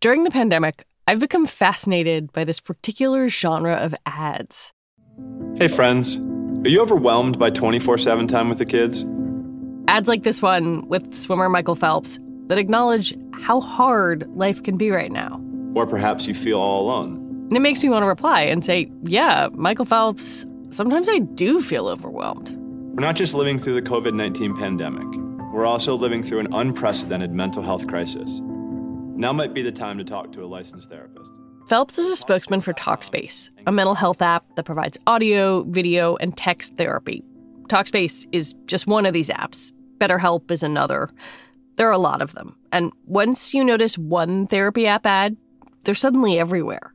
During the pandemic, I've become fascinated by this particular genre of ads. Hey, friends. Are you overwhelmed by 24 7 time with the kids? Ads like this one with swimmer Michael Phelps that acknowledge how hard life can be right now. Or perhaps you feel all alone. And it makes me want to reply and say, yeah, Michael Phelps, sometimes I do feel overwhelmed. We're not just living through the COVID 19 pandemic, we're also living through an unprecedented mental health crisis. Now might be the time to talk to a licensed therapist. Phelps is a spokesman for Talkspace, a mental health app that provides audio, video, and text therapy. Talkspace is just one of these apps. BetterHelp is another. There are a lot of them. And once you notice one therapy app ad, they're suddenly everywhere.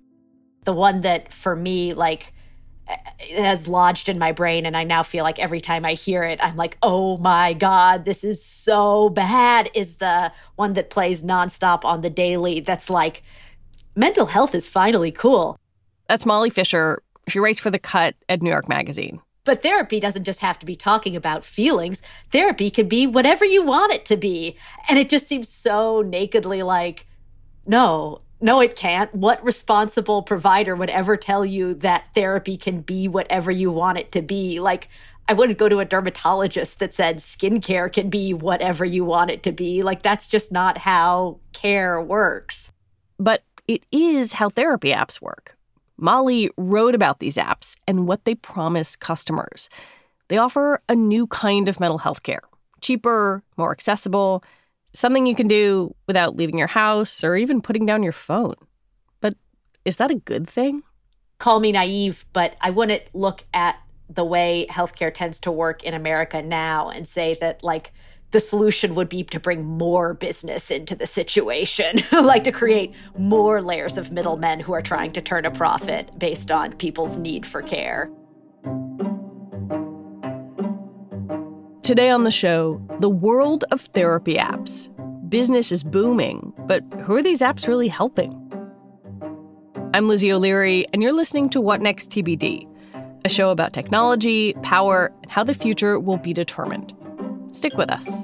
The one that for me, like, has lodged in my brain and I now feel like every time I hear it I'm like oh my god this is so bad is the one that plays nonstop on the daily that's like mental health is finally cool. That's Molly Fischer She writes for The Cut at New York Magazine. But therapy doesn't just have to be talking about feelings. Therapy can be whatever you want it to be. And it just seems so nakedly like no, no, it can't. What responsible provider would ever tell you that therapy can be whatever you want it to be? Like, I wouldn't go to a dermatologist that said skincare can be whatever you want it to be. Like, that's just not how care works. But it is how therapy apps work. Molly wrote about these apps and what they promise customers. They offer a new kind of mental health care cheaper, more accessible something you can do without leaving your house or even putting down your phone. But is that a good thing? Call me naive, but I wouldn't look at the way healthcare tends to work in America now and say that, like, the solution would be to bring more business into the situation, like to create more layers of middlemen who are trying to turn a profit based on people's need for care. Today on the show, the world of therapy apps. Business is booming, but who are these apps really helping? I'm Lizzie O'Leary, and you're listening to What Next TBD, a show about technology, power, and how the future will be determined. Stick with us.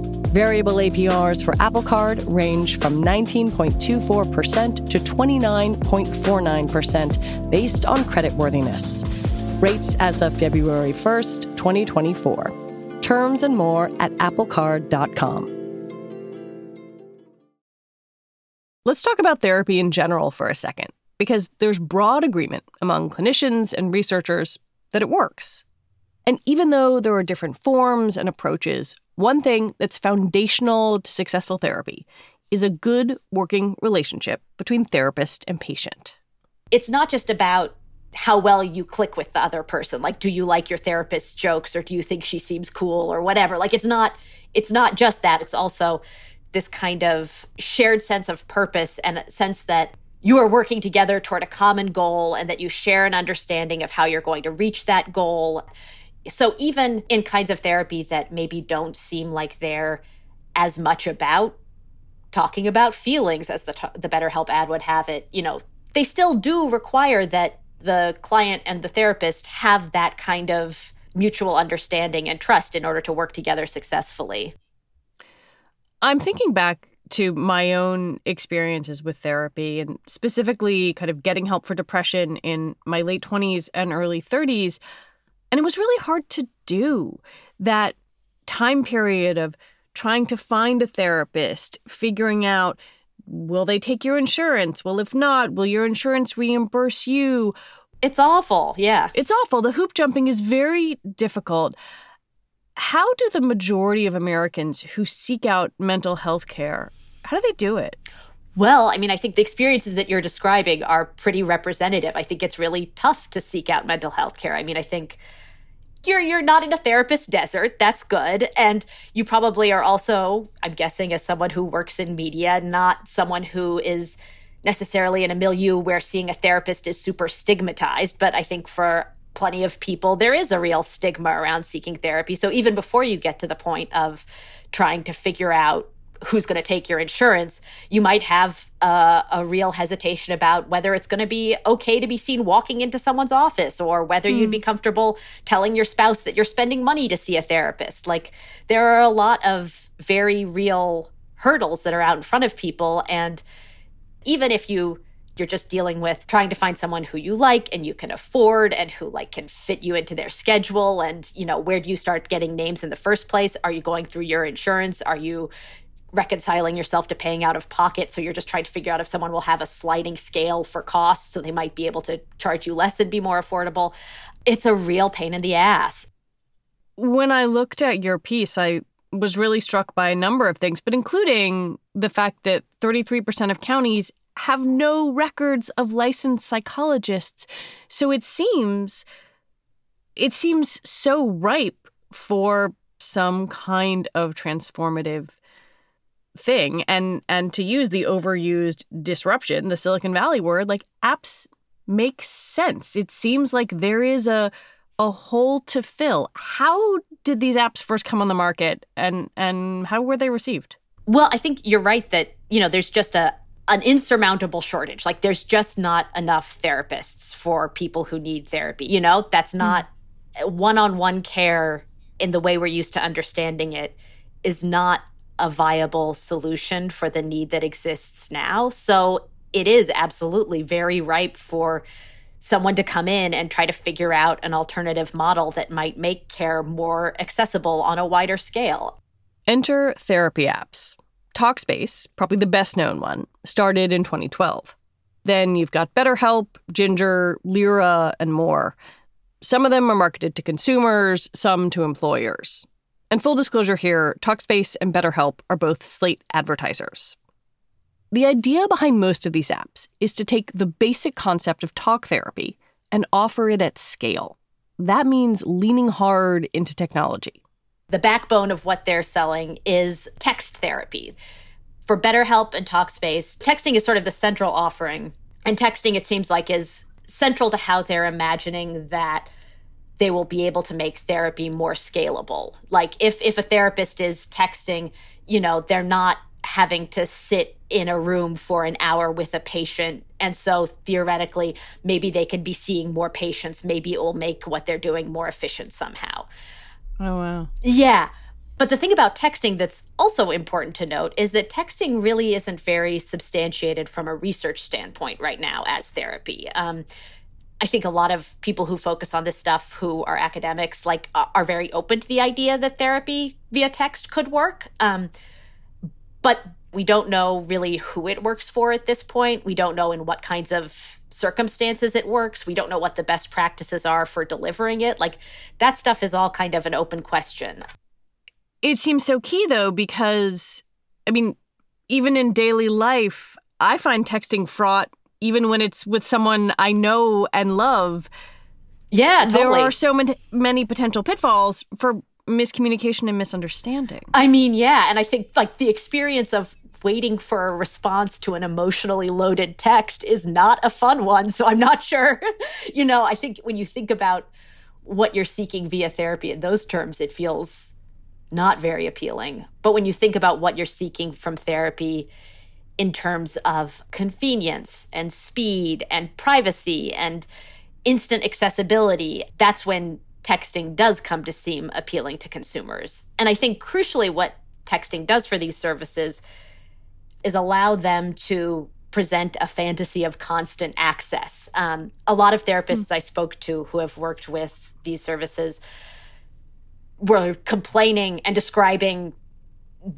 Variable APRs for Apple Card range from 19.24% to 29.49% based on creditworthiness. Rates as of February 1st, 2024. Terms and more at applecard.com. Let's talk about therapy in general for a second, because there's broad agreement among clinicians and researchers that it works. And even though there are different forms and approaches, one thing that's foundational to successful therapy is a good working relationship between therapist and patient. It's not just about how well you click with the other person. Like, do you like your therapist's jokes or do you think she seems cool or whatever? Like, it's not, it's not just that. It's also this kind of shared sense of purpose and a sense that you are working together toward a common goal and that you share an understanding of how you're going to reach that goal. So even in kinds of therapy that maybe don't seem like they're as much about talking about feelings as the the BetterHelp ad would have it, you know, they still do require that the client and the therapist have that kind of mutual understanding and trust in order to work together successfully. I'm thinking back to my own experiences with therapy and specifically kind of getting help for depression in my late 20s and early 30s. And it was really hard to do that time period of trying to find a therapist, figuring out will they take your insurance? Well, if not, will your insurance reimburse you? It's awful. Yeah. It's awful. The hoop jumping is very difficult. How do the majority of Americans who seek out mental health care, how do they do it? Well, I mean, I think the experiences that you're describing are pretty representative. I think it's really tough to seek out mental health care. I mean, I think you're you're not in a therapist desert that's good and you probably are also i'm guessing as someone who works in media not someone who is necessarily in a milieu where seeing a therapist is super stigmatized but i think for plenty of people there is a real stigma around seeking therapy so even before you get to the point of trying to figure out who's going to take your insurance, you might have a, a real hesitation about whether it's going to be okay to be seen walking into someone's office or whether mm. you'd be hmm. comfortable telling your spouse that you're spending money to see a therapist. Like, there are a lot of very real hurdles that are out in front of people. And even if you you're just dealing with trying to find someone who you like and you can afford and who like can fit you into their schedule and you know where do you start getting names in the first place are you going through your insurance are you reconciling yourself to paying out of pocket. So you're just trying to figure out if someone will have a sliding scale for costs. So they might be able to charge you less and be more affordable. It's a real pain in the ass. When I looked at your piece, I was really struck by a number of things, but including the fact that 33% of counties have no records of licensed psychologists. So it seems it seems so ripe for some kind of transformative thing and and to use the overused disruption the silicon valley word like apps make sense. It seems like there is a a hole to fill. How did these apps first come on the market and and how were they received? Well i think you're right that you know there's just a an insurmountable shortage. Like there's just not enough therapists for people who need therapy you know? That's not mm. one-on-one care in the way we're used to understanding it is not a viable solution for the need that exists now. So it is absolutely very ripe for someone to come in and try to figure out an alternative model that might make care more accessible on a wider scale. Enter therapy apps. Talkspace, probably the best known one, started in 2012. Then you've got BetterHelp, Ginger, Lyra, and more. Some of them are marketed to consumers, some to employers. And full disclosure here Talkspace and BetterHelp are both Slate advertisers. The idea behind most of these apps is to take the basic concept of talk therapy and offer it at scale. That means leaning hard into technology. The backbone of what they're selling is text therapy. For BetterHelp and Talkspace, texting is sort of the central offering. And texting, it seems like, is central to how they're imagining that they will be able to make therapy more scalable. Like if if a therapist is texting, you know, they're not having to sit in a room for an hour with a patient. And so theoretically maybe they could be seeing more patients. Maybe it will make what they're doing more efficient somehow. Oh wow. Yeah. But the thing about texting that's also important to note is that texting really isn't very substantiated from a research standpoint right now as therapy. Um, I think a lot of people who focus on this stuff who are academics like are very open to the idea that therapy via text could work. Um, but we don't know really who it works for at this point. We don't know in what kinds of circumstances it works. We don't know what the best practices are for delivering it. Like that stuff is all kind of an open question. It seems so key though, because I mean, even in daily life, I find texting fraught even when it's with someone I know and love. Yeah, totally. There are so many, many potential pitfalls for miscommunication and misunderstanding. I mean, yeah. And I think like the experience of waiting for a response to an emotionally loaded text is not a fun one. So I'm not sure. you know, I think when you think about what you're seeking via therapy in those terms, it feels not very appealing. But when you think about what you're seeking from therapy in terms of convenience and speed and privacy and instant accessibility, that's when texting does come to seem appealing to consumers. And I think crucially, what texting does for these services is allow them to present a fantasy of constant access. Um, a lot of therapists mm. I spoke to who have worked with these services were complaining and describing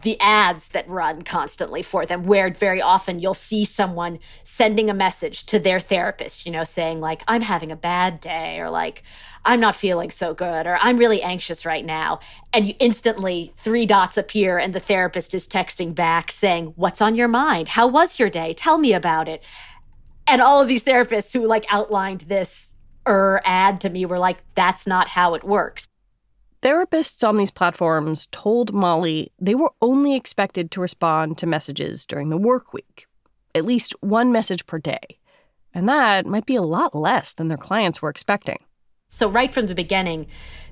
the ads that run constantly for them where very often you'll see someone sending a message to their therapist you know saying like i'm having a bad day or like i'm not feeling so good or i'm really anxious right now and you instantly three dots appear and the therapist is texting back saying what's on your mind? How was your day? Tell me about it. And all of these therapists who like outlined this er ad to me were like that's not how it works Therapists on these platforms told Molly they were only expected to respond to messages during the work week, at least one message per day. And that might be a lot less than their clients were expecting. So, right from the beginning,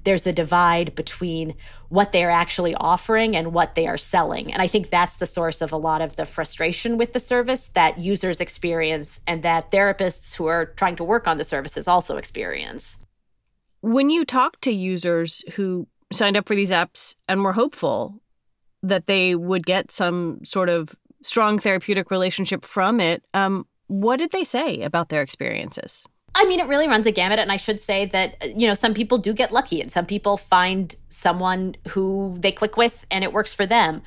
there's a divide between what they are actually offering and what they are selling. And I think that's the source of a lot of the frustration with the service that users experience and that therapists who are trying to work on the services also experience. When you talk to users who signed up for these apps and were hopeful that they would get some sort of strong therapeutic relationship from it, um, what did they say about their experiences? I mean, it really runs a gamut. And I should say that, you know, some people do get lucky and some people find someone who they click with and it works for them.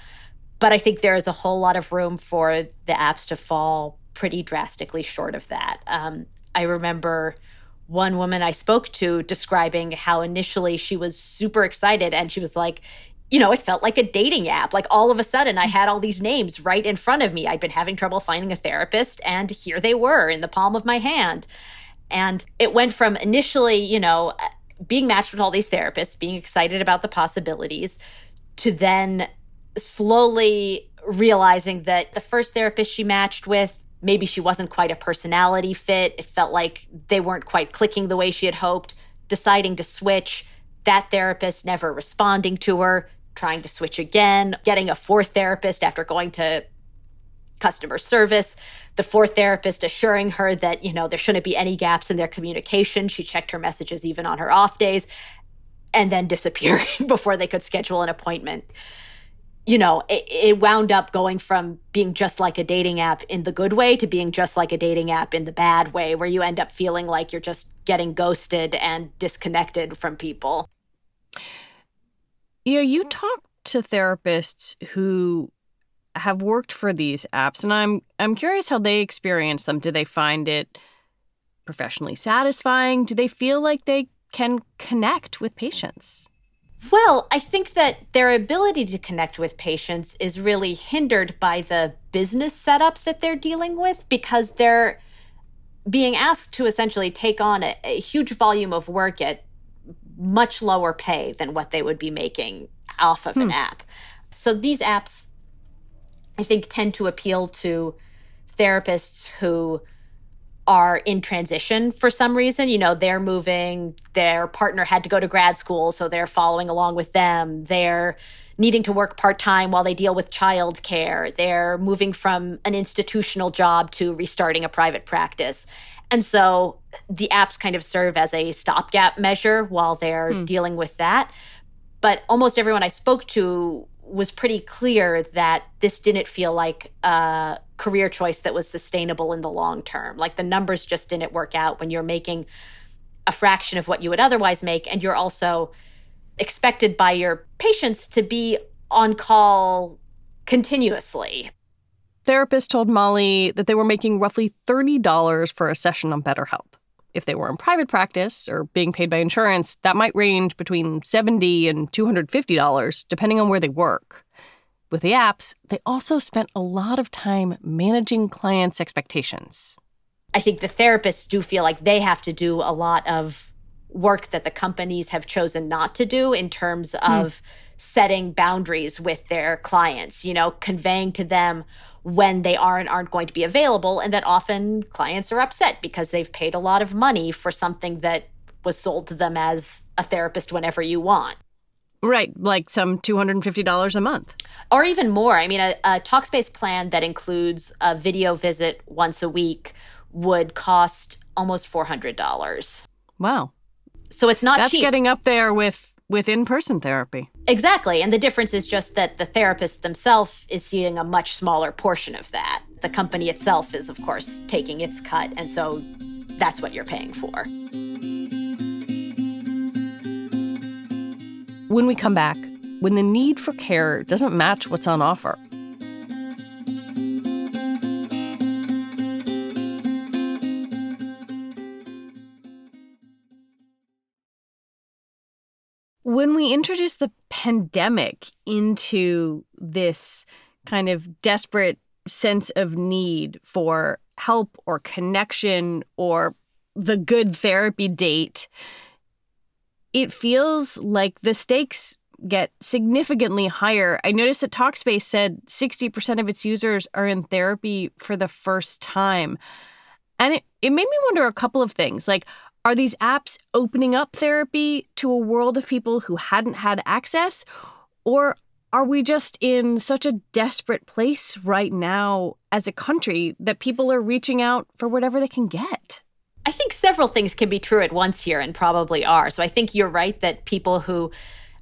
But I think there is a whole lot of room for the apps to fall pretty drastically short of that. Um, I remember one woman I spoke to describing how initially she was super excited and she was like, you know, it felt like a dating app. Like all of a sudden, I had all these names right in front of me. I'd been having trouble finding a therapist, and here they were in the palm of my hand. And it went from initially, you know, being matched with all these therapists, being excited about the possibilities, to then slowly realizing that the first therapist she matched with maybe she wasn't quite a personality fit. It felt like they weren't quite clicking the way she had hoped, deciding to switch, that therapist never responding to her, trying to switch again, getting a fourth therapist after going to customer service, the fourth therapist assuring her that, you know, there shouldn't be any gaps in their communication. She checked her messages even on her off days and then disappearing before they could schedule an appointment you know, it, it, wound up going from being just like a dating app in the good way to being just like a dating app in the bad way, where you end up feeling like you're just getting ghosted and disconnected from people. You know, you talk to therapists who have worked for these apps, and I'm I'm curious how they experience them. Do they find it professionally satisfying? Do they feel like they can connect with patients? Well, I think that their ability to connect with patients is really hindered by the business setup that they're dealing with because they're being asked to essentially take on a, a huge volume of work at much lower pay than what they would be making off of hmm. an app. So these apps, I think, tend to appeal to therapists who are in transition for some reason. You know, they're moving, their partner had to go to grad school, so they're following along with them. They're needing to work part time while they deal with childcare. They're moving from an institutional job to restarting a private practice. And so the apps kind of serve as a stopgap measure while they're mm. dealing with that. But almost everyone I spoke to was pretty clear that this didn't feel like a career choice that was sustainable in the long term. Like the numbers just didn't work out when you're making a fraction of what you would otherwise make. And you're also expected by your patients to be on call continuously. Therapists told Molly that they were making roughly $30 for a session on BetterHelp. If they were in private practice or being paid by insurance, that might range between 70 and $250, depending on where they work. With the apps, they also spent a lot of time managing clients' expectations. I think the therapists do feel like they have to do a lot of work that the companies have chosen not to do in terms hmm. of setting boundaries with their clients, you know, conveying to them when they are and aren't going to be available. And that often clients are upset because they've paid a lot of money for something that was sold to them as a therapist whenever you want. Right, like some $250 a month. Or even more. I mean, a, a Talkspace plan that includes a video visit once a week would cost almost $400. Wow. So it's not That's cheap. getting up there with with in person therapy. Exactly. And the difference is just that the therapist themselves is seeing a much smaller portion of that. The company itself is, of course, taking its cut. And so that's what you're paying for. When we come back, when the need for care doesn't match what's on offer, when we introduce the pandemic into this kind of desperate sense of need for help or connection or the good therapy date, it feels like the stakes get significantly higher. I noticed that Talkspace said 60% of its users are in therapy for the first time. And it, it made me wonder a couple of things. Like, are these apps opening up therapy to a world of people who hadn't had access? Or are we just in such a desperate place right now as a country that people are reaching out for whatever they can get? I think several things can be true at once here and probably are. So I think you're right that people who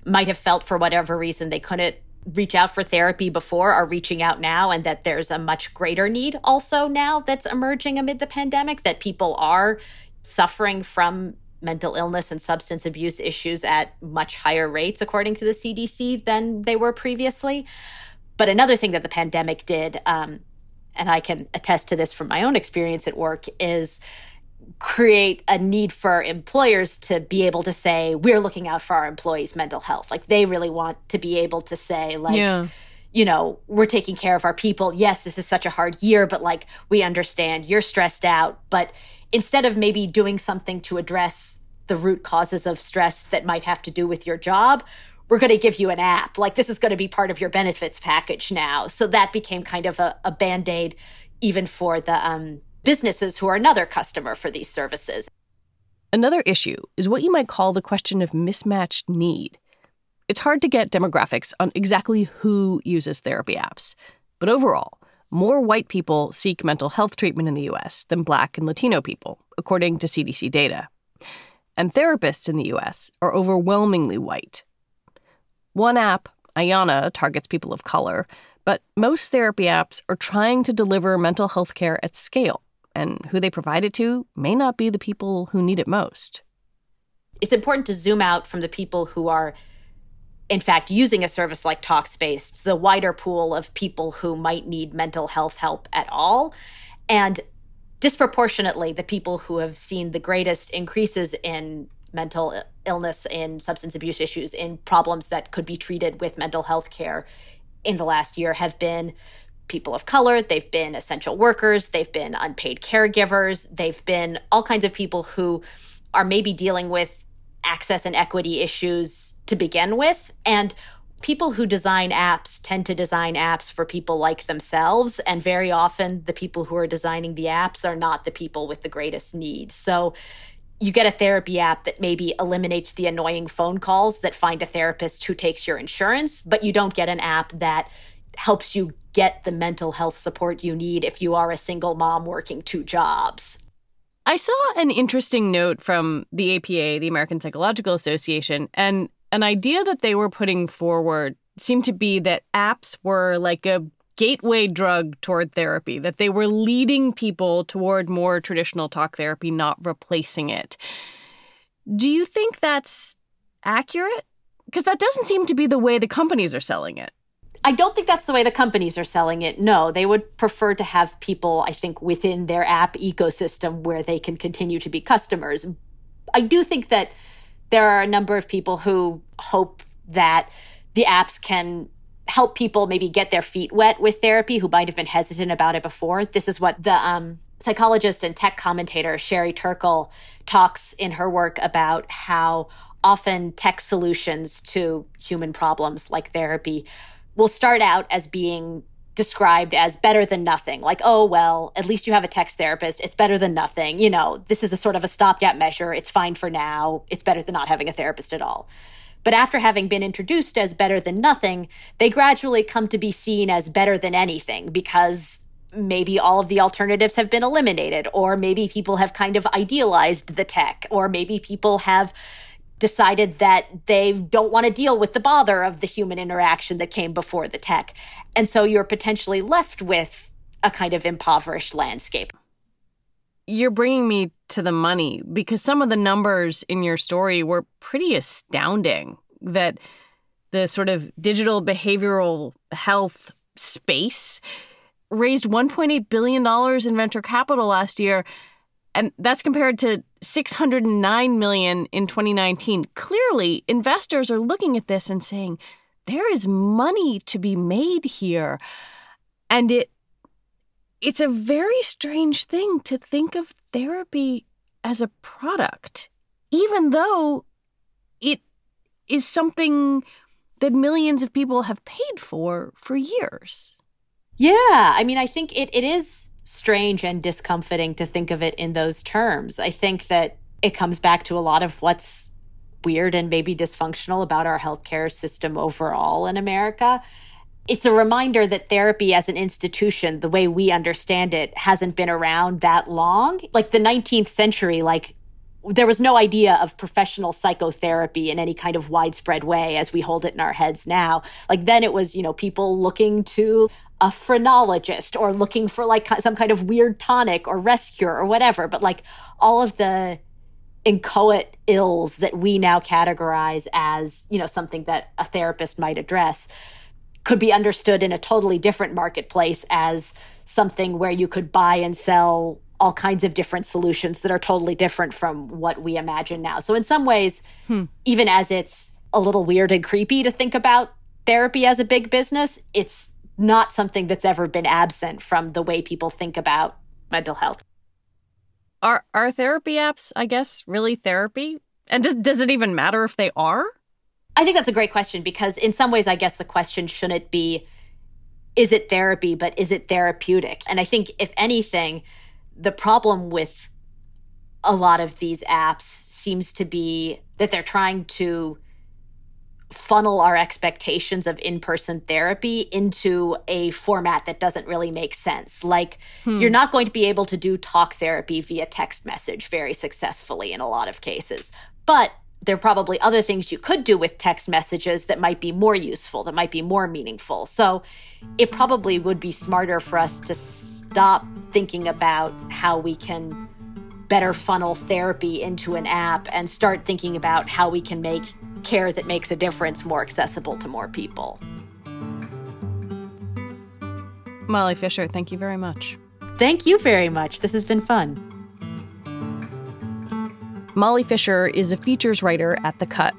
might have felt for whatever reason they couldn't reach out for therapy before are reaching out now and that there's a much greater need also now that's emerging amid the pandemic that people are suffering from mental illness and substance abuse issues at much higher rates, according to the CDC, than they were previously. But another thing that the pandemic did, um, and I can attest to this from my own experience at work, is create a need for employers to be able to say, we're looking out for our employees' mental health. Like they really want to be able to say, like, yeah you know, we're taking care of our people. Yes, this is such a hard year, but like we understand you're stressed out. But instead of maybe doing something to address the root causes of stress that might have to do with your job, we're going to give you an app. Like this is going to be part of your benefits package now. So that became kind of a, a band aid even for the um, businesses who are another customer for these services. Another issue is what you might call the question of mismatched need. It's hard to get demographics on exactly who uses therapy apps, but overall, more white people seek mental health treatment in the US than Black and Latino people, according to CDC data. And therapists in the US are overwhelmingly white. One app, Ayana, targets people of color, but most therapy apps are trying to deliver mental health care at scale, and who they provide it to may not be the people who need it most. It's important to zoom out from the people who are in fact, using a service like Talkspace, the wider pool of people who might need mental health help at all. And disproportionately, the people who have seen the greatest increases in mental illness, in substance abuse issues, in problems that could be treated with mental health care in the last year have been people of color, they've been essential workers, they've been unpaid caregivers, they've been all kinds of people who are maybe dealing with access and equity issues to begin with. And people who design apps tend to design apps for people like themselves. And very often, the people who are designing the apps are not the people with the greatest needs. So you get a therapy app that maybe eliminates the annoying phone calls that find a therapist who takes your insurance, but you don't get an app that helps you get the mental health support you need if you are a single mom working two jobs. I saw an interesting note from the APA, the American Psychological Association, and an idea that they were putting forward seemed to be that apps were like a gateway drug toward therapy, that they were leading people toward more traditional talk therapy, not replacing it. Do you think that's accurate? Because that doesn't seem to be the way the companies are selling it. I don't think that's the way the companies are selling it. No, they would prefer to have people, I think, within their app ecosystem where they can continue to be customers. I do think that there are a number of people who hope that the apps can help people maybe get their feet wet with therapy who might have been hesitant about it before. This is what the um, psychologist and tech commentator Sherry Turkle talks in her work about how often tech solutions to human problems like therapy will start out as being described as better than nothing. Like, oh, well, at least you have a text therapist. It's better than nothing. You know, this is a sort of a stopgap measure. It's fine for now. It's better than not having a therapist at all. But after having been introduced as better than nothing, they gradually come to be seen as better than anything because maybe all of the alternatives have been eliminated, or maybe people have kind of idealized the tech, or maybe people have decided that they don't want to deal with the bother of the human interaction that came before the tech. And so you're potentially left with a kind of impoverished landscape. You're bringing me to the money because some of the numbers in your story were pretty astounding that the sort of digital behavioral health space raised $1.8 billion in venture capital last year and that's compared to 609 million in 2019. Clearly, investors are looking at this and saying there is money to be made here. And it it's a very strange thing to think of therapy as a product, even though it is something that millions of people have paid for for years. Yeah, I mean, I think it, it is strange and discomforting to think of it in those terms. I think that it comes back to a lot of what's weird and maybe dysfunctional about our healthcare system overall in America. It's a reminder that therapy as an institution, the way we understand it, hasn't been around that long. Like the 19th century, like there was no idea of professional psychotherapy in any kind of widespread way as we hold it in our heads now. Like then it was, you know, people looking to a phrenologist or looking for like some kind of weird tonic or rescue or whatever. But like all of the inchoate ills that we now categorize as, you know, something that a therapist might address could be understood in a totally different marketplace as something where you could buy and sell all kinds of different solutions that are totally different from what we imagine now. So in some ways, hmm. even as it's a little weird and creepy to think about therapy as a big business, it's not something that's ever been absent from the way people think about mental health. Are are therapy apps, I guess, really therapy? And does does it even matter if they are? I think that's a great question because in some ways I guess the question shouldn't be is it therapy, but is it therapeutic? And I think if anything, the problem with a lot of these apps seems to be that they're trying to funnel our expectations of in-person therapy into a format that doesn't really make sense. Like hmm. you're not going to be able to do talk therapy via text message very successfully in a lot of cases. But there are probably other things you could do with text messages that might be more useful that might be more meaningful. So it probably would be smarter for us to stop thinking about how we can better funnel therapy into an app and start thinking about how we can make care that makes a difference more accessible to more people. Molly Fischer, thank you very much. Thank you very much. This has been fun. Molly Fischer is a features writer at The Cut.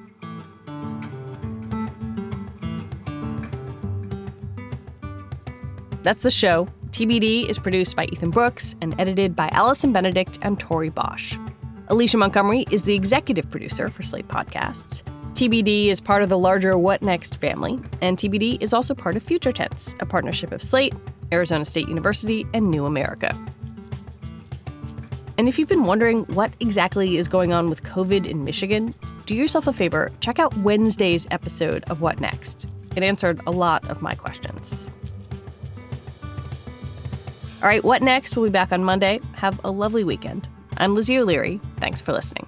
That's the show. TBD is produced by Ethan Brooks and edited by Allison Benedict and Tori Bosch. Alicia Montgomery is the executive producer for Slate Podcasts. TBD is part of the larger What Next family, and TBD is also part of Future Tense, a partnership of Slate, Arizona State University, and New America. And if you've been wondering what exactly is going on with COVID in Michigan, do yourself a favor, check out Wednesday's episode of What Next. It answered a lot of my questions. All right, What Next? We'll be back on Monday. Have a lovely weekend. I'm Lizzie O'Leary. Thanks for listening.